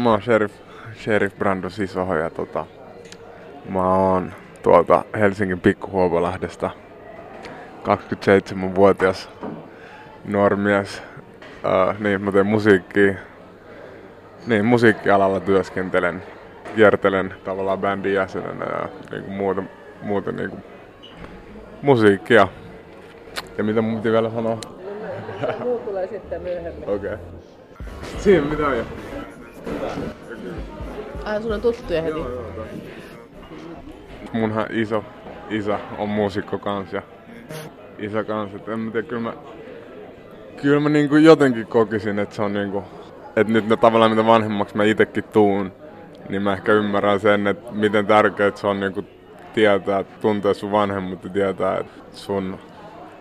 mä oon Sheriff, Sheriff Brando Sisoho ja tota, mä oon tuolta Helsingin Pikkuhuopolahdesta 27-vuotias nuormies. Uh, niin, mä teen musiikkia. Niin, musiikkialalla työskentelen. Kiertelen tavallaan bändin jäsenenä ja niin kuin muuta, muuta niin kuin musiikkia. Ja mitä mun piti vielä sanoa? Muu tulee sitten myöhemmin. Okei. Okay. Siinä mitä on jo. Ai, sun on tuttuja heti. Munhan iso isä on muusikko kans ja isä kans. Et en mä tiedä, kyllä mä, kyllä mä niinku jotenkin kokisin, että se on niinku, että nyt ne tavallaan mitä vanhemmaksi mä itekin tuun, niin mä ehkä ymmärrän sen, että miten tärkeää se on niinku tietää, että tuntee sun vanhemmat ja tietää, että sun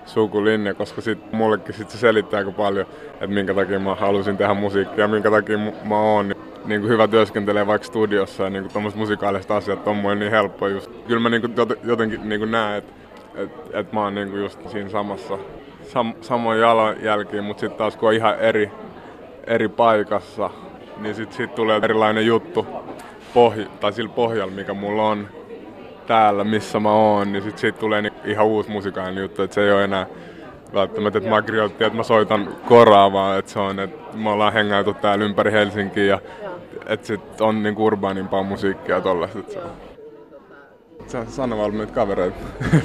sukulinja, koska sit mullekin sit se selittää aika paljon, että minkä takia mä halusin tehdä musiikkia minkä takia mä oon niin, kuin hyvä työskentelee vaikka studiossa ja niin kuin tommoset musikaaliset asiat on niin helppo just. Kyllä mä niin kuin jotenkin niin kuin näen, että et, et mä oon niin kuin just siinä samassa, sam, samoin jalanjälkiin, mutta sitten taas kun on ihan eri, eri paikassa, niin sitten sit tulee erilainen juttu pohj- tai sillä pohjalla, mikä mulla on täällä, missä mä oon, niin sit siitä tulee niin ihan uusi musikaalinen juttu, että se ei ole enää välttämättä, että Magri otti, että mä soitan koraa, vaan että se on, että me ollaan hengaitu täällä ympäri Helsinkiä ja että sit on niin urbaanimpaa musiikkia ja tollaista. Se on. Se on sanovalmiit kavereita.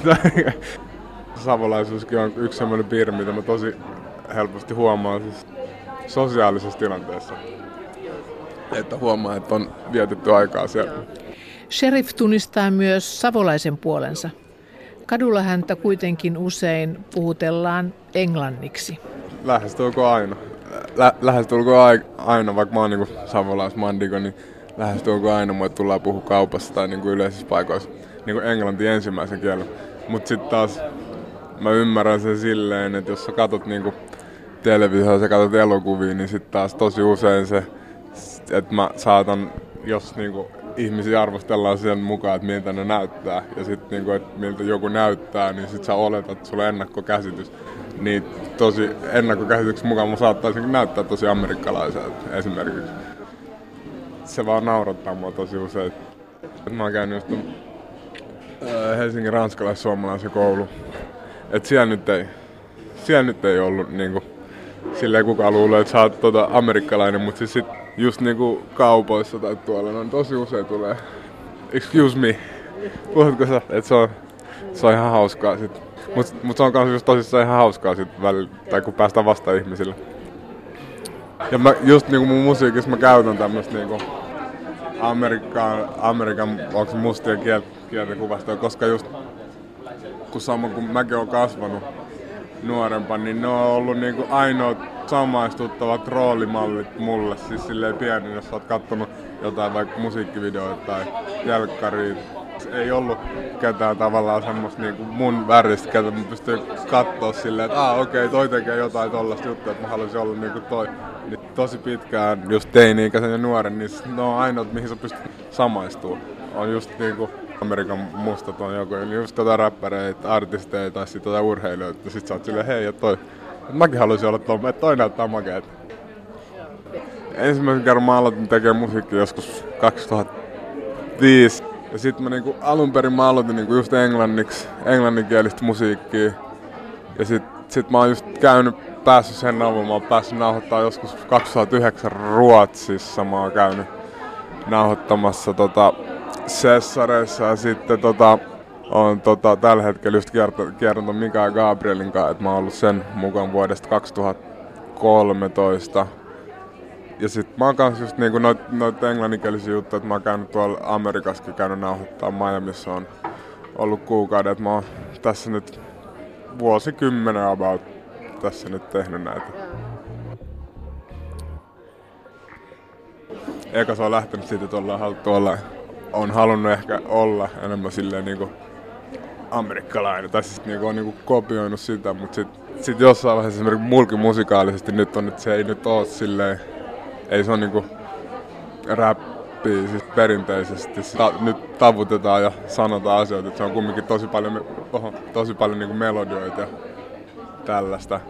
Savolaisuuskin on yksi sellainen piirre, mitä mä tosi helposti huomaan siis sosiaalisessa tilanteessa. Että huomaa, että on vietetty aikaa siellä. Sheriff tunnistaa myös savolaisen puolensa. Kadulla häntä kuitenkin usein puhutellaan englanniksi. Lähestulkoon aina. Lä- lähestulkoon aina, vaikka mä oon niinku savolaismandiko, niin lähestulkoon aina mulle tullaan puhua kaupassa tai niinku yleisissä paikoissa niinku englanti ensimmäisen kielen. Mutta sitten taas mä ymmärrän sen silleen, että jos sä katot niinku televisiossa ja katsot elokuvia, niin sitten taas tosi usein se, että mä saatan, jos niinku ihmisiä arvostellaan sen mukaan, että miltä ne näyttää. Ja sitten niinku, että miltä joku näyttää, niin sitten sä oletat, että sulla on ennakkokäsitys. Niin tosi ennakkokäsityksen mukaan mä saattaisin näyttää tosi amerikkalaiselta esimerkiksi. Se vaan naurattaa mua tosi usein. Mä oon käynyt just Helsingin ranskalais-suomalaisen koulu. Et siellä nyt ei, siellä nyt ei ollut niinku, silleen kukaan luulee, että sä oot tota amerikkalainen, mutta siis sit just niinku kaupoissa tai tuolla, no tosi usein tulee, excuse me, puhutko sä, että se on, se on ihan hauskaa sit. Mut, mut se on kans just tosissaan ihan hauskaa sit välillä, tai kun päästään vasta ihmisille. Ja mä just niinku mun musiikissa mä käytän tämmöstä niinku Amerikan, Amerikan onko se mustien kiel, kielten kuvasta, koska just kun sama kun mäkin olen kasvanut nuorempana, niin ne on ollut niinku ainoat samaistuttavat roolimallit mulle. Siis silleen pieni, jos sä oot kattonut jotain vaikka musiikkivideoita tai jälkkäriä. Ei ollut ketään tavallaan semmoista niinku mun väristä, ketä mä pystyn katsoa silleen, että ah, okei, okay, toi tekee jotain tollasta juttua, että mä haluaisin olla niinku toi. Niin tosi pitkään just teini-ikäisen ja nuoren, niin ne on ainoat, mihin sä pystyt samaistumaan. On just niinku Amerikan mustat on joku, niin just tota räppäreitä, artisteja tai sitten tota urheilijoita. Sit sä oot silleen, hei, että toi, mäkin haluaisin olla tuolla, että toi näyttää makeet. Ensimmäisen kerran mä aloitin tekemään musiikkia joskus 2005. Ja sitten mä niinku, alun perin mä aloitin niinku just englanniksi, englanninkielistä musiikkia. Ja sit, sit mä oon just käynyt, päässyt sen avulla, mä oon päässyt nauhoittaa joskus 2009 Ruotsissa. Mä oon käynyt nauhoittamassa tota, Cessareissa ja sitten tota, on tota, tällä hetkellä just kiertänyt Mika Gabrielin kanssa, että mä oon ollut sen mukaan vuodesta 2013. Ja sit mä oon kans just niinku noit, noit englanninkielisiä juttuja, että mä oon käynyt tuolla Amerikassakin käynyt nauhoittaa Miamiissa on ollut kuukauden, että mä oon tässä nyt vuosikymmenen about tässä nyt tehnyt näitä. Eka se on lähtenyt siitä, että ollaan haluttu olla on halunnut ehkä olla enemmän silleen niinku amerikkalainen, tai siis niinku on niinku kopioinut sitä, mutta sit, sit jossain vaiheessa esimerkiksi mulki musikaalisesti nyt on, että se ei nyt oo silleen, ei se on niinku räppiä siis perinteisesti. Ta, nyt tavutetaan ja sanotaan asioita, että se on kumminkin tosi paljon, oho, tosi paljon niinku melodioita ja tällaista.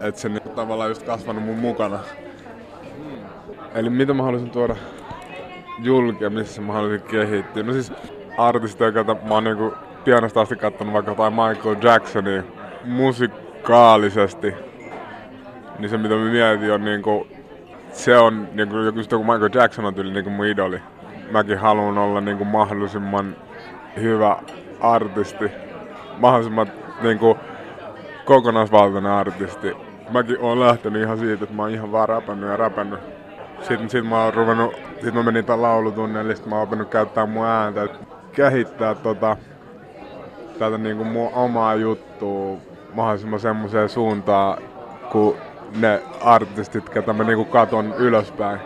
Että se niinku tavallaan just kasvanut mun mukana. Eli mitä mä haluaisin tuoda julkia, missä mä haluaisin kehittyä? No siis artisteja, joita mä oon niinku pienosta asti kattonut vaikka jotain Michael Jacksonia musikaalisesti, niin se mitä mä mietin on niinku, se on niinku joku sitä kun Michael Jackson on tyyli niinku mun idoli. Mäkin haluan olla niinku mahdollisimman hyvä artisti, mahdollisimman niinku kokonaisvaltainen artisti. Mäkin oon lähtenyt ihan siitä, että mä oon ihan vaan räpännyt ja räpännyt. Sitten sit mä ruvennut, sit mä menin tän laulutunnelle, sit mä oon oppinut käyttää mun ääntä, kehittää tota, tätä niinku mun omaa juttua mahdollisimman semmoiseen suuntaan, kuin ne artistit, ketä mä niinku katon ylöspäin.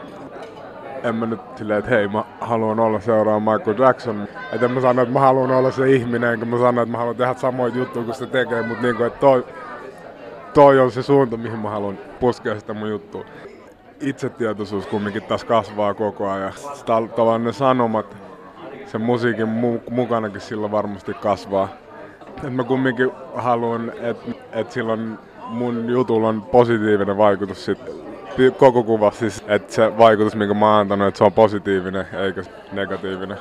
En mä nyt silleen, että hei mä haluan olla seuraava Michael Jackson. Et en mä sano, että mä haluan olla se ihminen, enkä mä sano, että mä haluan tehdä samoja juttuja kuin se tekee, mutta niinku, että toi, toi on se suunta, mihin mä haluan puskea sitä mun juttua. Itsetietoisuus kumminkin taas kasvaa koko ajan. Tavallaan ne sanomat sen musiikin mu- mukanakin sillä varmasti kasvaa. Et mä kumminkin haluan, että et silloin mun jutulla on positiivinen vaikutus sit koko kuva, siis että se vaikutus, minkä mä oon antanut, että se on positiivinen eikä negatiivinen.